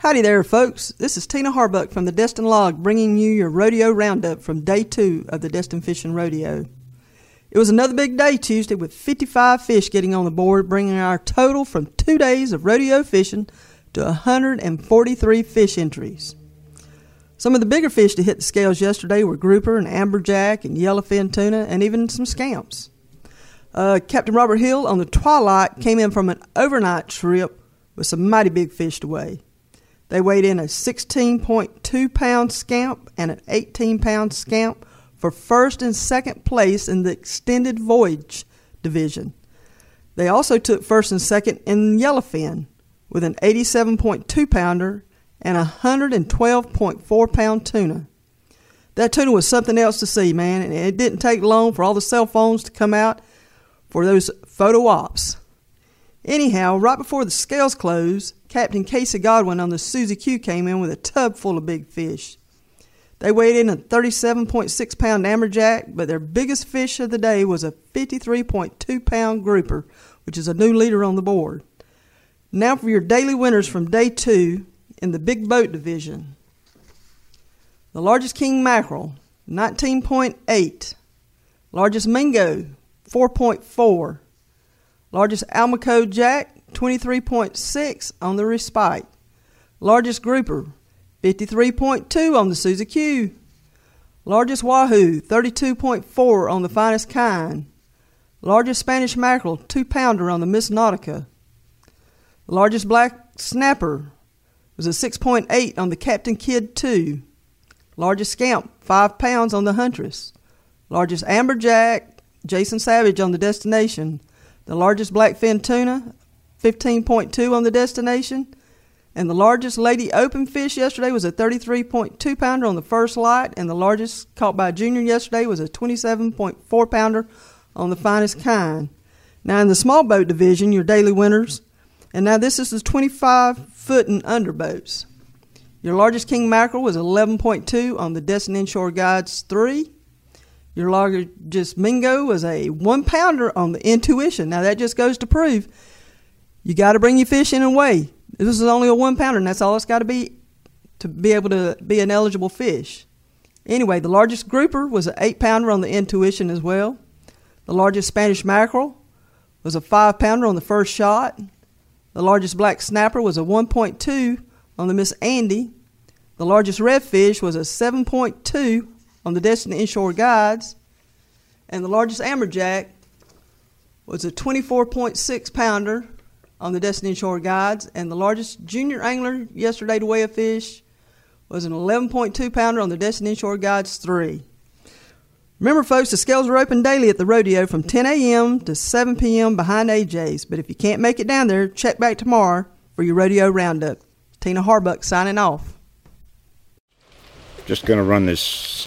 Howdy there, folks. This is Tina Harbuck from the Destin Log bringing you your rodeo roundup from day two of the Destin Fishing Rodeo. It was another big day Tuesday with 55 fish getting on the board, bringing our total from two days of rodeo fishing to 143 fish entries. Some of the bigger fish to hit the scales yesterday were grouper and amberjack and yellowfin tuna and even some scamps. Uh, Captain Robert Hill on the Twilight came in from an overnight trip with some mighty big fish to weigh. They weighed in a 16.2 pound scamp and an 18 pound scamp for first and second place in the extended voyage division. They also took first and second in yellowfin with an 87.2 pounder and a 112.4 pound tuna. That tuna was something else to see, man, and it didn't take long for all the cell phones to come out for those photo ops. Anyhow, right before the scales closed, Captain Casey Godwin on the Susie Q came in with a tub full of big fish. They weighed in a 37.6 pound amberjack, but their biggest fish of the day was a 53.2 pound grouper, which is a new leader on the board. Now for your daily winners from day two in the big boat division. The largest king mackerel, 19.8. Largest mingo, 4.4. Largest Almaco jack, 23.6 on the respite. Largest grouper, 53.2 on the Susie Q. Largest wahoo, 32.4 on the finest kind. Largest Spanish mackerel, 2 pounder on the Miss Nautica. Largest black snapper, was a 6.8 on the Captain Kidd 2. Largest scamp, 5 pounds on the Huntress. Largest amberjack, Jason Savage on the Destination. The largest blackfin tuna, 15.2 on the Destination. And the largest lady open fish yesterday was a 33.2 pounder on the first light, and the largest caught by a junior yesterday was a 27.4 pounder on the finest kind. Now, in the small boat division, your daily winners, and now this is the 25 foot and under boats. Your largest king mackerel was 11.2 on the Destin Inshore Guides 3. Your largest mingo was a one pounder on the Intuition. Now that just goes to prove you got to bring your fish in and weigh. This is only a one pounder, and that's all it's got to be to be able to be an eligible fish. Anyway, the largest grouper was an eight pounder on the Intuition as well. The largest Spanish mackerel was a five pounder on the first shot. The largest black snapper was a 1.2 on the Miss Andy. The largest redfish was a 7.2 on the Destin Inshore Guides. And the largest amberjack was a 24.6 pounder on the Destin Inshore Guides. And the largest junior angler yesterday to weigh a fish was an 11.2 pounder on the Destin Inshore Guides 3. Remember, folks, the scales are open daily at the rodeo from 10 a.m. to 7 p.m. behind AJ's. But if you can't make it down there, check back tomorrow for your rodeo roundup. Tina Harbuck signing off. Just going to run this